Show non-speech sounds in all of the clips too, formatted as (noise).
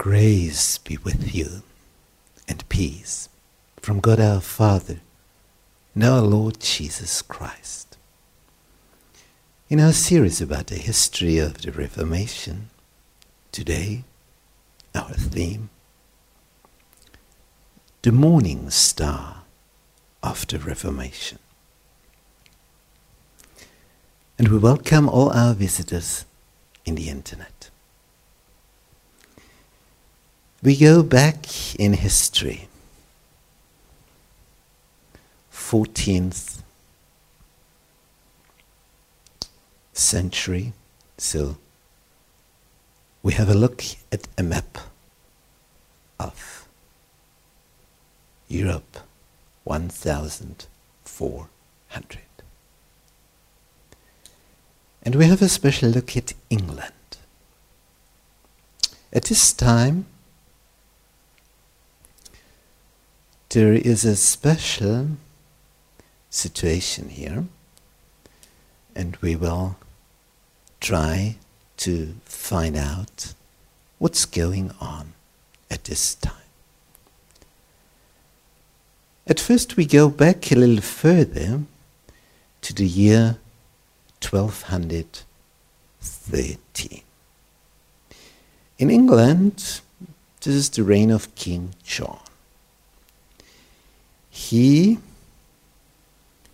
Grace be with you and peace from God our Father and our Lord Jesus Christ. In our series about the history of the Reformation, today our theme The Morning Star of the Reformation. And we welcome all our visitors in the internet. We go back in history, 14th century. So we have a look at a map of Europe 1400. And we have a special look at England. At this time, there is a special situation here, and we will try to find out what's going on at this time. At first, we go back a little further to the year 1213. In England, this is the reign of King John he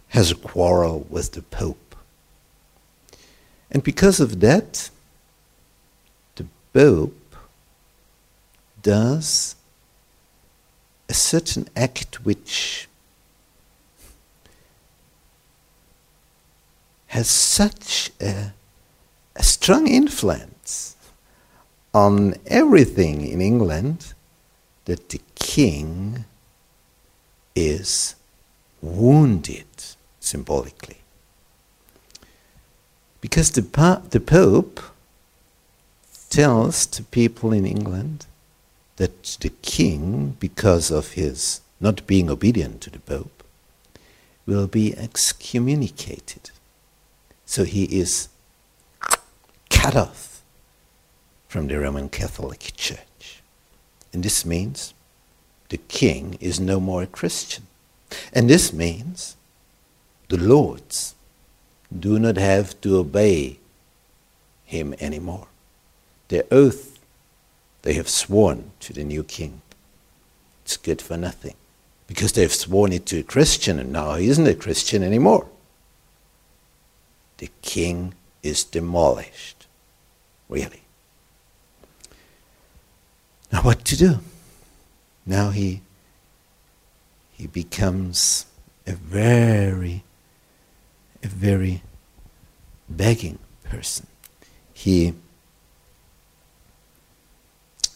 has a quarrel with the Pope. And because of that, the Pope does a certain act which has such a, a strong influence on everything in England that the king is wounded symbolically. Because the, the Pope tells the people in England that the king, because of his not being obedient to the Pope, will be excommunicated. So he is cut off from the Roman Catholic Church. And this means the king is no more a Christian. And this means the lords do not have to obey him anymore. Their oath they have sworn to the new king, it's good for nothing. Because they've sworn it to a Christian and now he isn't a Christian anymore. The king is demolished. Really. Now, what to do? Now he, he becomes a very, a very begging person. He,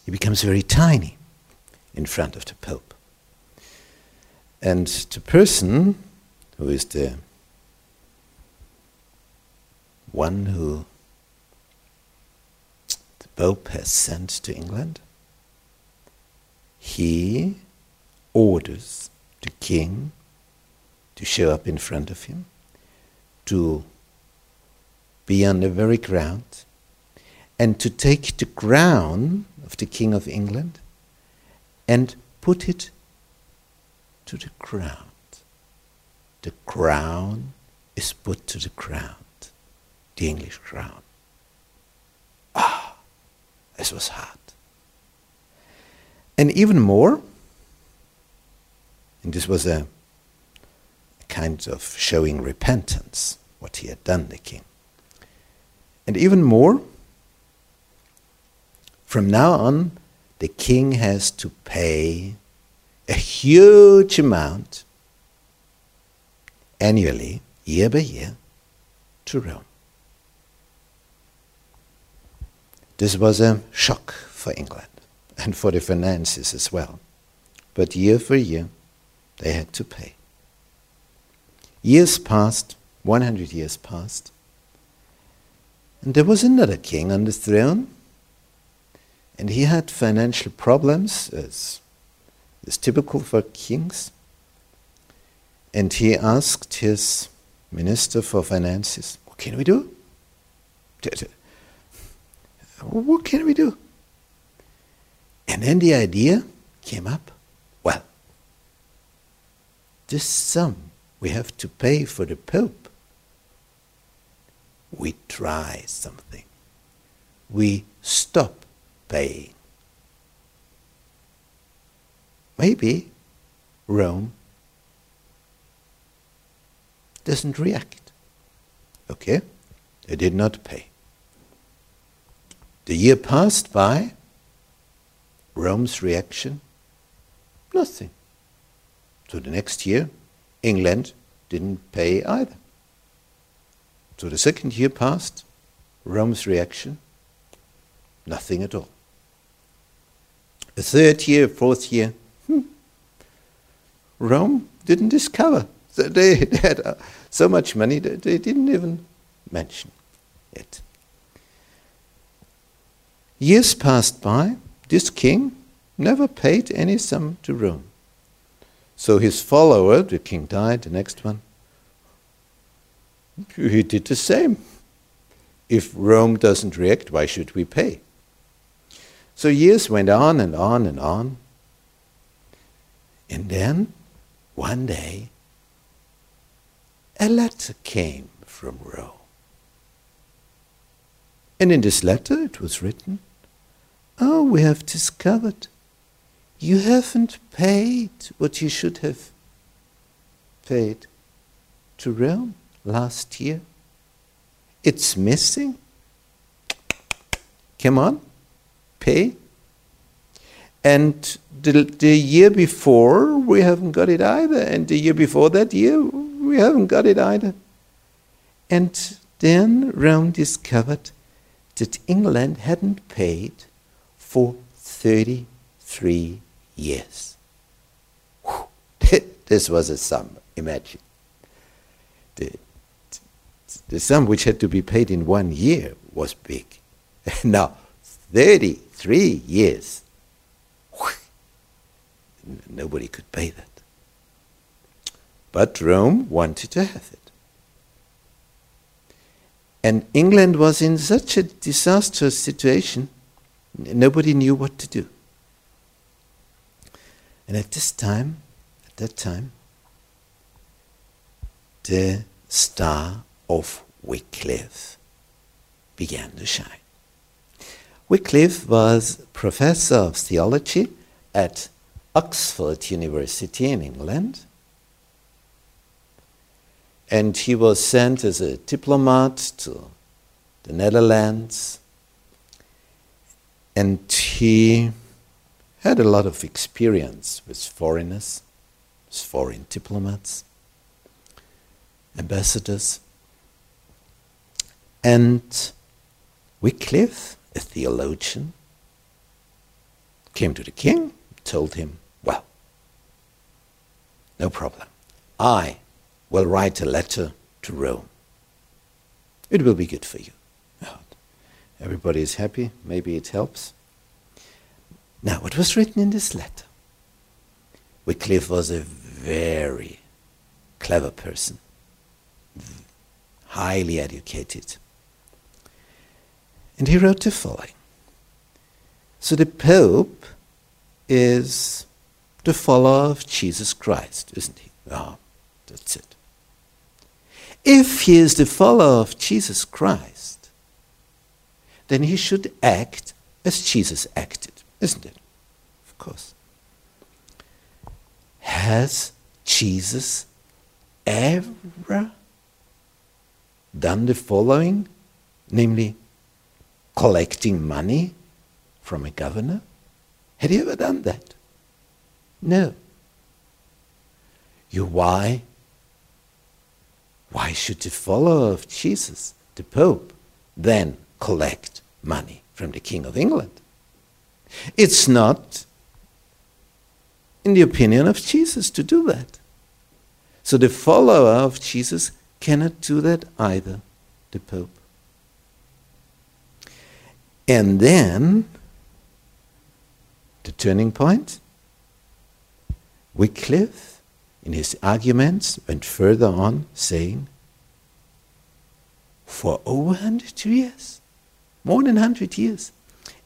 he becomes very tiny in front of the Pope. And the person who is the one who the Pope has sent to England he orders the king to show up in front of him, to be on the very ground, and to take the crown of the King of England and put it to the ground. The crown is put to the ground, the English crown. Ah, this was hard. And even more, and this was a, kind of showing repentance, what he had done, the king. And even more, from now on, the king has to pay a huge amount annually, year by year, to Rome. This was a shock for England and for the finances as well. But year for year, they had to pay. Years passed, 100 years passed, and there was another king on the throne, and he had financial problems, as is typical for kings. And he asked his minister for finances, What can we do? What can we do? And then the idea came up well, this sum we have to pay for the Pope, we try something. We stop paying. Maybe Rome doesn't react. Okay? They did not pay. The year passed by. Rome's reaction? Nothing. So the next year, England didn't pay either. So the second year passed. Rome's reaction? Nothing at all. The third year, fourth year, hmm, Rome didn't discover. So they (laughs) had uh, so much money that they didn't even mention it. Years passed by, this king never paid any sum to Rome. So his follower, the king died, the next one, he did the same. If Rome doesn't react, why should we pay? So years went on and on and on. And then, one day, a letter came from Rome. And in this letter it was written, Oh, we have discovered you haven't paid what you should have paid to Rome last year. It's missing. Come on, pay. And the, the year before, we haven't got it either. And the year before that year, we haven't got it either. And then Rome discovered that England hadn't paid for 33 years. (laughs) this was a sum, imagine. The, the sum which had to be paid in one year was big. (laughs) now, 33 years. Nobody could pay that. But Rome wanted to have it. And England was in such a disastrous situation Nobody knew what to do. And at this time, at that time, the star of Wycliffe began to shine. Wycliffe was professor of theology at Oxford University in England. And he was sent as a diplomat to the Netherlands and he had a lot of experience with foreigners, with foreign diplomats, ambassadors. And Wycliffe, a theologian, came to the king, told him, Well, no problem. I will write a letter to Rome. It will be good for you. Everybody is happy. Maybe it helps. Now, what was written in this letter? Wycliffe was a very clever person, highly educated. And he wrote the following So the Pope is the follower of Jesus Christ, isn't he? Ah, oh, that's it. If he is the follower of Jesus Christ, then he should act as Jesus acted, isn't it? Of course. Has Jesus ever done the following, namely collecting money from a governor? Had he ever done that? No. You why? Why should the follower of Jesus, the Pope, then collect money from the King of England. It's not in the opinion of Jesus to do that. So the follower of Jesus cannot do that either, the Pope. And then, the turning point, Wycliffe, in his arguments, went further on, saying, For over 100 years, more than 100 years.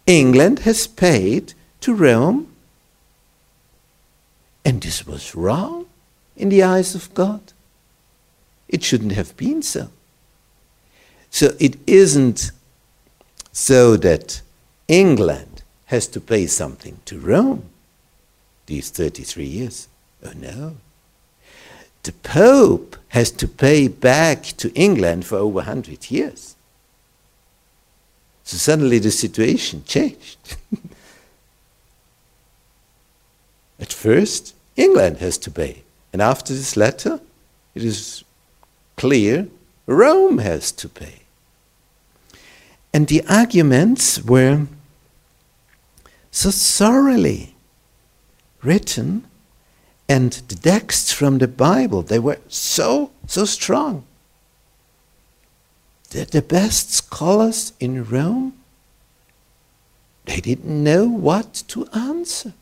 England has paid to Rome. And this was wrong in the eyes of God. It shouldn't have been so. So it isn't so that England has to pay something to Rome these 33 years. Oh no. The Pope has to pay back to England for over 100 years. So suddenly the situation changed. (laughs) At first, England has to pay. And after this letter, it is clear Rome has to pay. And the arguments were so thoroughly written, and the texts from the Bible, they were so, so strong that the best scholars in Rome, they didn't know what to answer.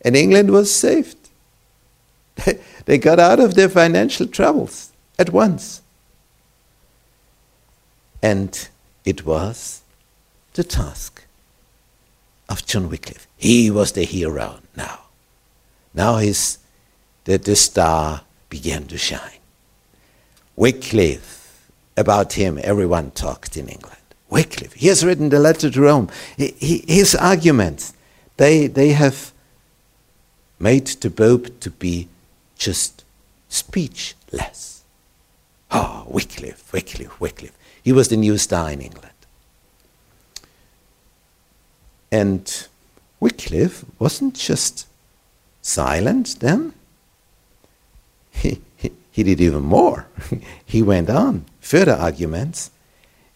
And England was saved. (laughs) They got out of their financial troubles at once. And it was the task of John Wycliffe. He was the hero now. Now his, the, the star began to shine. Wycliffe, about him, everyone talked in England. Wycliffe, he has written the letter to Rome. He, he, his arguments, they, they have made the Pope to be just speechless. Oh, Wycliffe, Wycliffe, Wycliffe. He was the new star in England. And Wycliffe wasn't just silent then. (laughs) He, he, he did even more. (laughs) he went on, further arguments,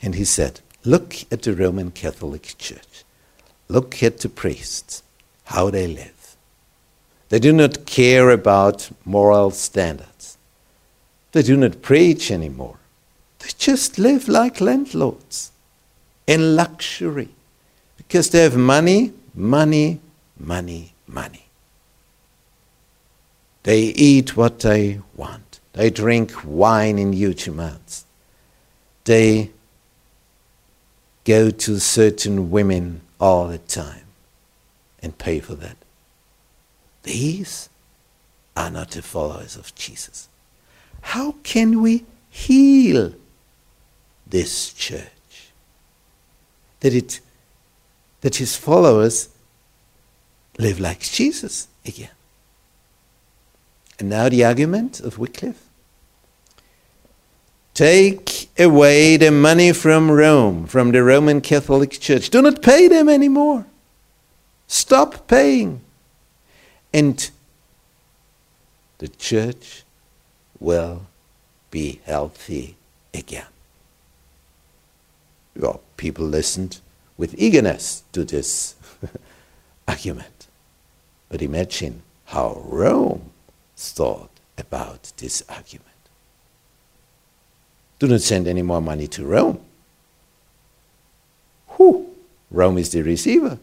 and he said, Look at the Roman Catholic Church. Look at the priests, how they live. They do not care about moral standards. They do not preach anymore. They just live like landlords in luxury because they have money, money, money, money. They eat what they want. They drink wine in huge amounts. They go to certain women all the time and pay for that. These are not the followers of Jesus. How can we heal this church? That it that his followers live like Jesus again. And now the argument of Wycliffe. Take away the money from Rome, from the Roman Catholic Church. Do not pay them anymore. Stop paying. And the church will be healthy again. Well, people listened with eagerness to this (laughs) argument. But imagine how Rome thought about this argument. Do not send any more money to Rome. Whew, Rome is the receiver.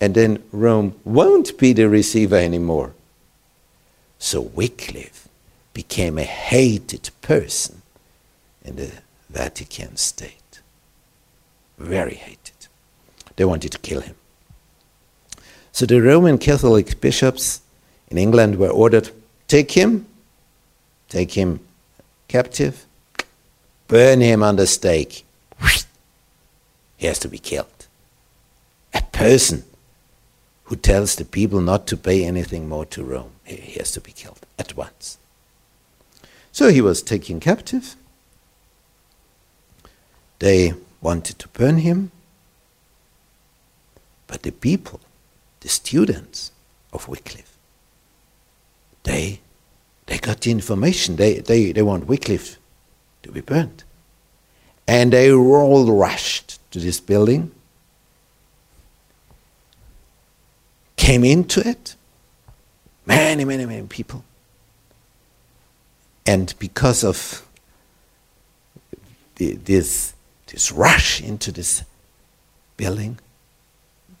And then Rome won't be the receiver anymore. So Wycliffe became a hated person in the Vatican state. Very hated. They wanted to kill him. So the Roman Catholic bishops in England were ordered take him, take him captive, burn him on the stake. He has to be killed. A person who tells the people not to pay anything more to Rome, he has to be killed at once. So he was taken captive. They wanted to burn him. But the people, the students of Wycliffe, they, they got the information. They, they, they want Wycliffe to be burned. And they all rushed to this building, came into it, many, many, many people. And because of this, this rush into this building,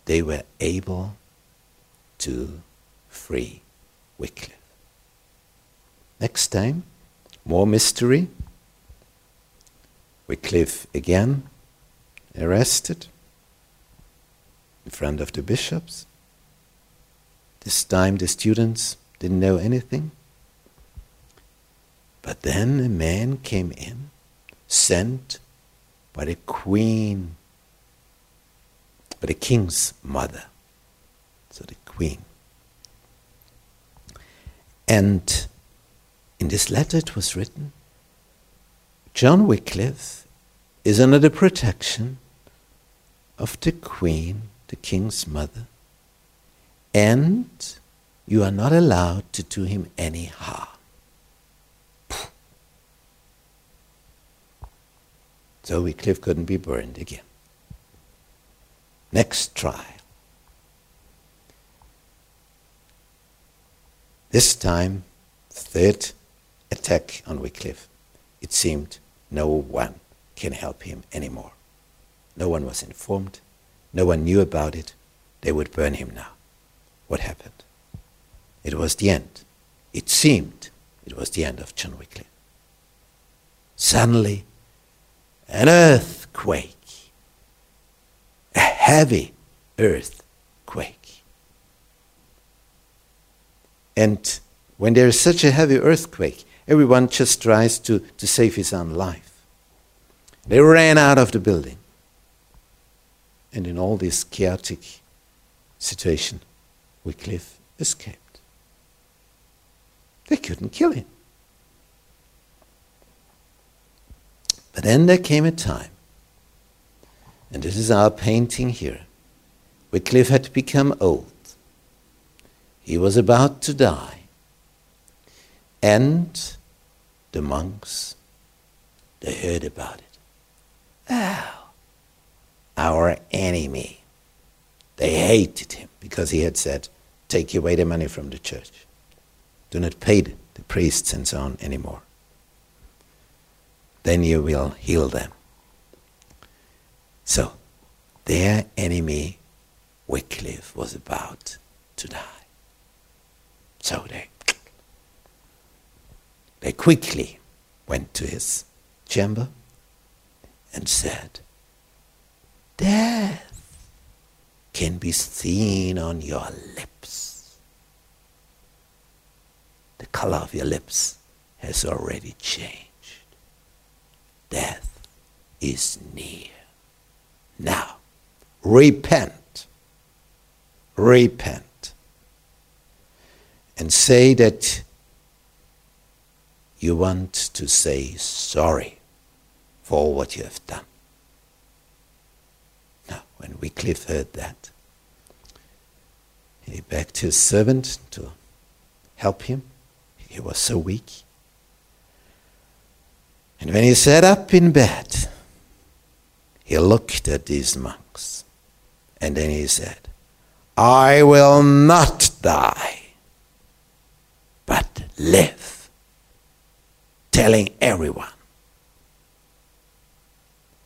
they were able to free Wycliffe. Next time, more mystery. Wycliffe again arrested. in front of the bishops. This time the students didn't know anything. But then a man came in, sent by the queen, by the king's mother, so the queen. And in this letter it was written John Wycliffe is under the protection of the queen, the king's mother, and you are not allowed to do him any harm. So Wycliffe couldn't be burned again. Next trial. This time, third attack on Wycliffe. It seemed no one can help him anymore. No one was informed. No one knew about it. They would burn him now. What happened? It was the end. It seemed it was the end of John Wycliffe. Suddenly, an earthquake, a heavy earthquake. And when there is such a heavy earthquake, everyone just tries to, to save his own life. They ran out of the building. And in all this chaotic situation, Wycliffe escaped. They couldn't kill him. But then there came a time, and this is our painting here. Wycliffe had become old. He was about to die. And the monks, they heard about it. Oh, our enemy. They hated him because he had said, Take away the money from the church. Do not pay the priests and so on anymore then you will heal them. So, their enemy, Wycliffe, was about to die. So they, they quickly went to his chamber and said, Death can be seen on your lips. The color of your lips has already changed death is near. Now, repent. Repent. And say that you want to say sorry for what you have done. Now, when Wycliffe heard that, he begged his servant to help him. He was so weak. And when he sat up in bed, he looked at these monks and then he said, I will not die, but live, telling everyone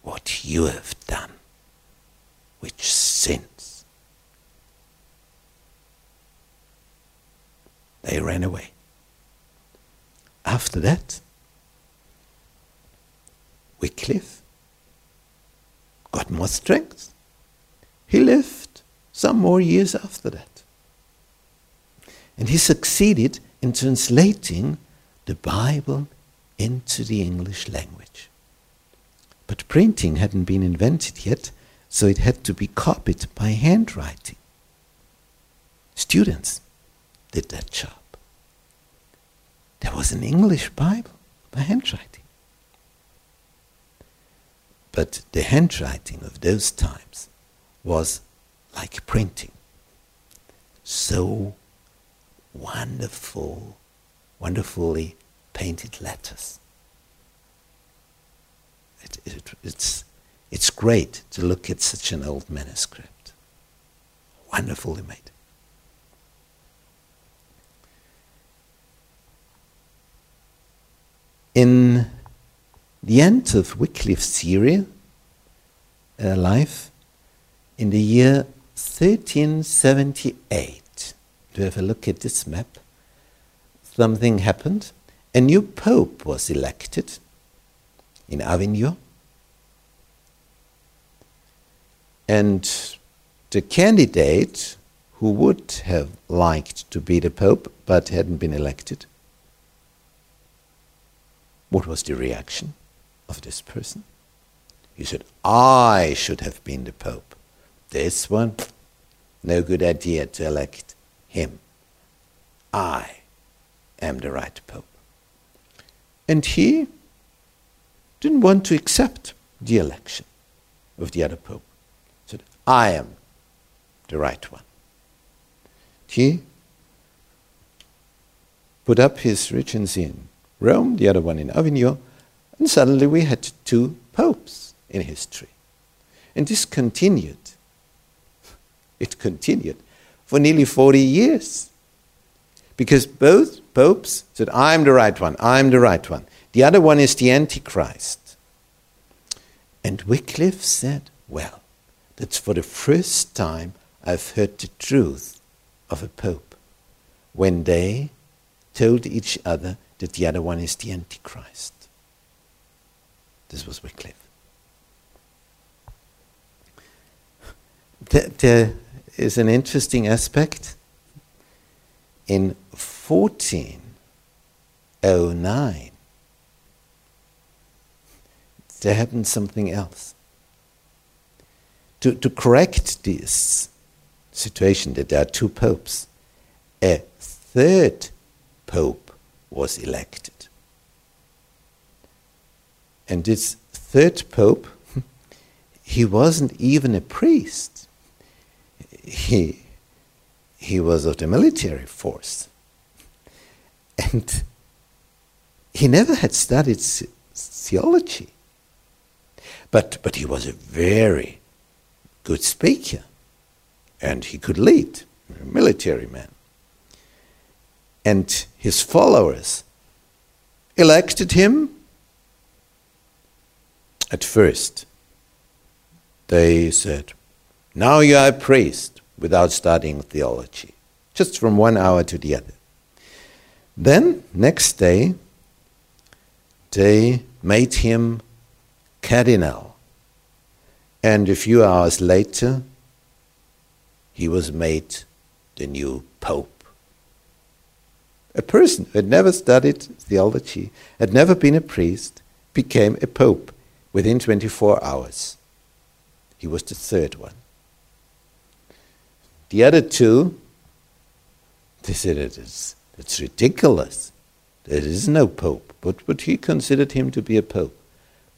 what you have done, which sins. They ran away. After that, Wycliffe got more strength. He lived some more years after that. And he succeeded in translating the Bible into the English language. But printing hadn't been invented yet, so it had to be copied by handwriting. Students did that job. There was an English Bible by handwriting. But the handwriting of those times was like printing. So wonderful, wonderfully painted letters. It, it, it's, it's great to look at such an old manuscript. Wonderfully made. In the end of Wycliffe's Syria uh, life in the year 1378. To have a look at this map, something happened. A new pope was elected in Avignon. And the candidate who would have liked to be the Pope but hadn't been elected, what was the reaction of this person? He said, I should have been the Pope. This one, no good idea to elect him. I am the right Pope. And he didn't want to accept the election of the other Pope. I am the right one. He put up his regency in Rome, the other one in Avignon, and suddenly we had two popes in history. And this continued. It continued for nearly 40 years. Because both popes said, I'm the right one, I'm the right one. The other one is the Antichrist. And Wycliffe said, Well, that's for the first time I've heard the truth of a pope when they told each other that the other one is the Antichrist. This was Wycliffe. There is an interesting aspect. In 1409, there happened something else. To, to correct this situation that there are two popes, a third pope was elected. And this third pope, (laughs) he wasn't even a priest. He, he was of the military force. (laughs) And he never had studied theology. But, but he was a very good speaker. And he could lead, a military man. And his followers elected him at first. They said, Now you are a priest without studying theology, just from one hour to the other. Then, next day, they made him cardinal. And a few hours later, he was made the new pope. A person who had never studied theology, had never been a priest, became a pope within 24 hours. He was the third one. The other two, they said it is, it's ridiculous. There is no pope, but, but he considered him to be a pope.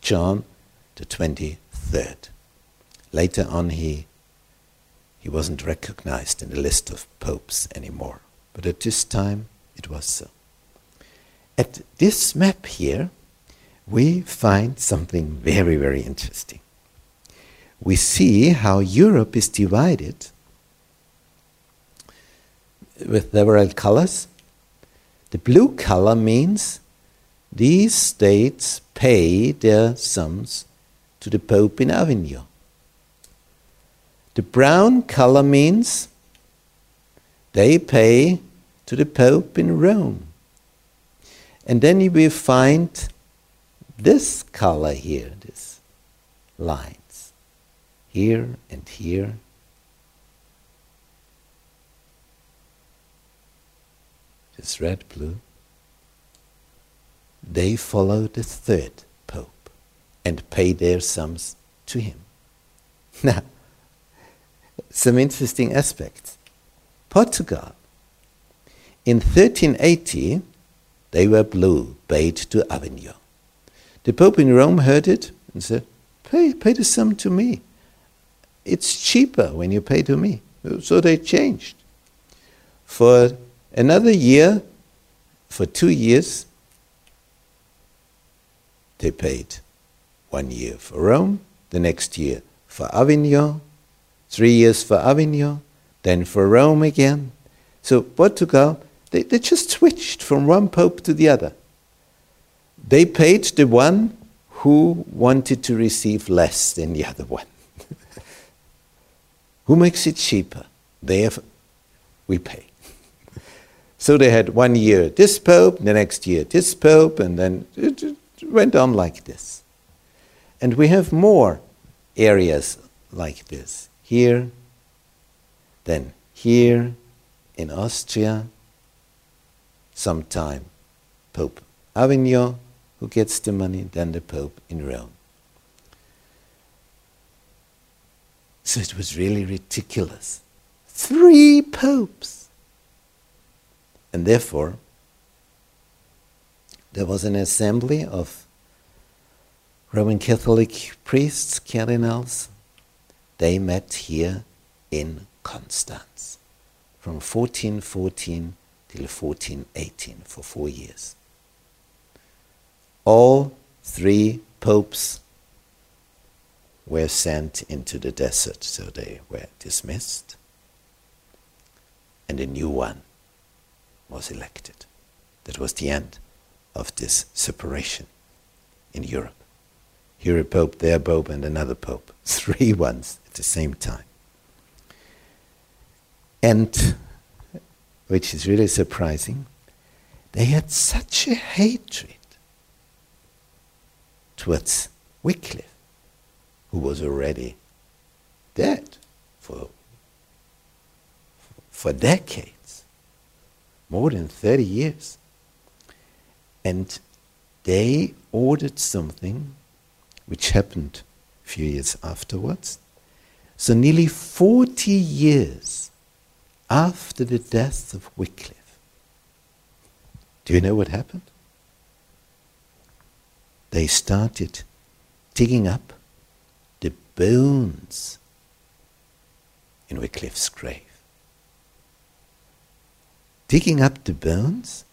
John the 23rd. Later on, he, he wasn't recognized in the list of popes anymore. But at this time, it was so. At this map here, we find something very, very interesting. We see how Europe is divided with several colors. The blue color means these states pay their sums to the Pope in Avignon. The brown color means they pay to the Pope in Rome. And then you will find this color here, this lines, here and here. This red, blue. They follow the third Pope and pay their sums to him. (laughs) Now, some interesting aspects. Portugal in 1380, they were blue, paid to Avignon. The Pope in Rome heard it and said, pay, pay the sum to me. It's cheaper when you pay to me. So they changed. For another year, for two years, they paid one year for Rome, the next year for Avignon, three years for Avignon, then for Rome again. So Portugal they, they just switched from one pope to the other. They paid the one who wanted to receive less than the other one. (laughs) who makes it cheaper? They have, we pay. (laughs) so they had one year this pope, the next year this pope, and then it, it went on like this. And we have more areas like this here Then here in Austria, sometime Pope Avignon, who gets the money, then the Pope in Rome. So it was really ridiculous. Three popes! And therefore, there was an assembly of Roman Catholic priests, cardinals. They met here in Constance from 1414 till 1418 for four years. All three popes were sent into the desert, so they were dismissed, and a new one was elected. That was the end of this separation in Europe. Here a pope, there a pope, and another pope. (laughs) Three ones the same time. And, which is really surprising, they had such a hatred towards Wycliffe who was already dead for, for decades, more than 30 years. And they ordered something which happened a few years afterwards. So, nearly 40 years after the death of Wycliffe, do you know what happened? They started digging up the bones in Wycliffe's grave. Digging up the bones,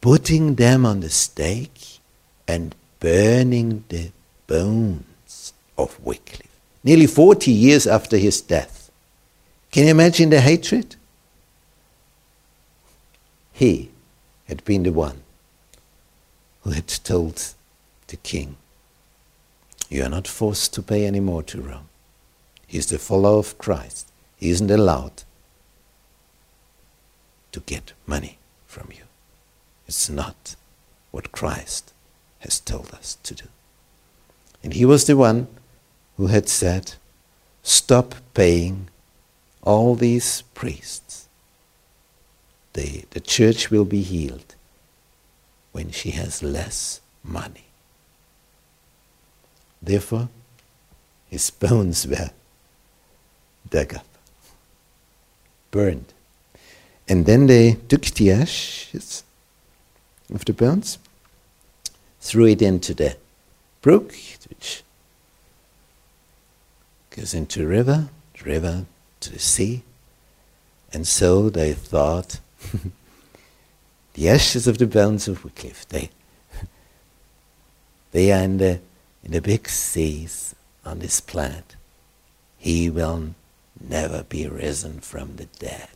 putting them on the stake, and burning the bones of Wycliffe. Nearly 40 years after his death. Can you imagine the hatred? He had been the one who had told the king you are not forced to pay any more to Rome. He is the follower of Christ. He isn't allowed to get money from you. It's not what Christ has told us to do. And he was the one who had said, Stop paying all these priests. The, the church will be healed when she has less money. Therefore, his (laughs) bones were dug up, burned. And then they took the ashes of the bones, threw it into the brook, which goes into river, river to the sea. And so they thought (laughs) the ashes of the bones of Wycliffe, they, (laughs) they are in the in the big seas on this planet, he will never be risen from the dead.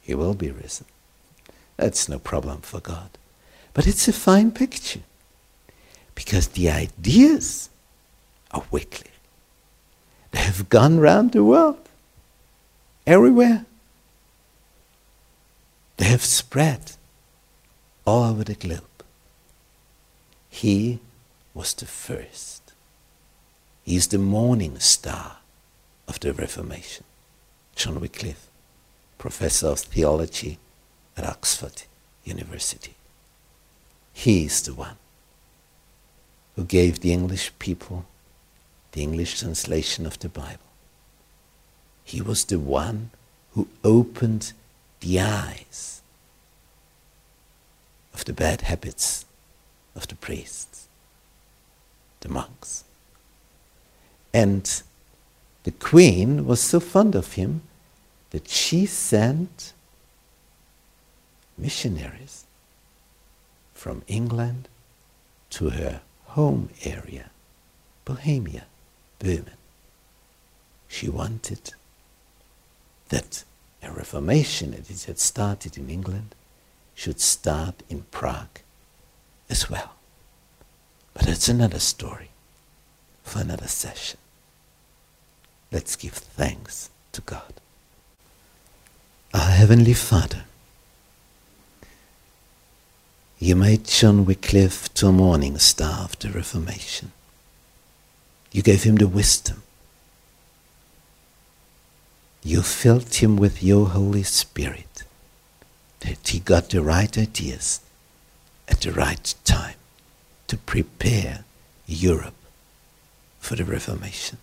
He will be risen. That's no problem for God. But it's a fine picture because the ideas of Wycliffe have gone round the world, everywhere. They have spread all over the globe. He was the first. He is the morning star of the Reformation. John Wycliffe, professor of theology at Oxford University. He is the one who gave the English people the English translation of the Bible. He was the one who opened the eyes of the bad habits of the priests the monks. And the queen was so fond of him that she sent missionaries from England to her home area, Bohemia, Böhmen. She wanted that a reformation that had started in England should start in Prague as well. But that's another story for another session. Let's give thanks to God. Our Heavenly Father, you made John Wycliffe to a morning star of the Reformation. You gave him the wisdom. you filled him with your Holy Spirit, that he got the right ideas at the right time to prepare Europe for the Reformation.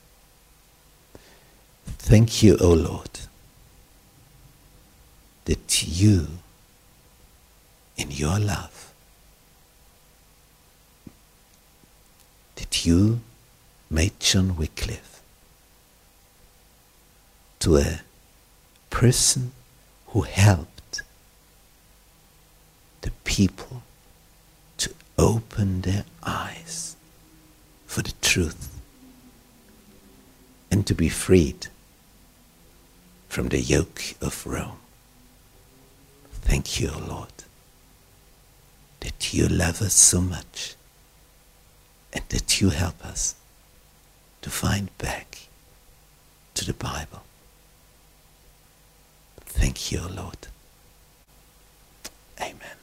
Thank you, O Lord, that you, in your love, that you John Wycliffe to a person who helped the people to open their eyes for the truth and to be freed from the yoke of Rome. Thank you, O Lord, that you love us so much and that you help us to find back to the Bible. Thank you, Lord. Amen.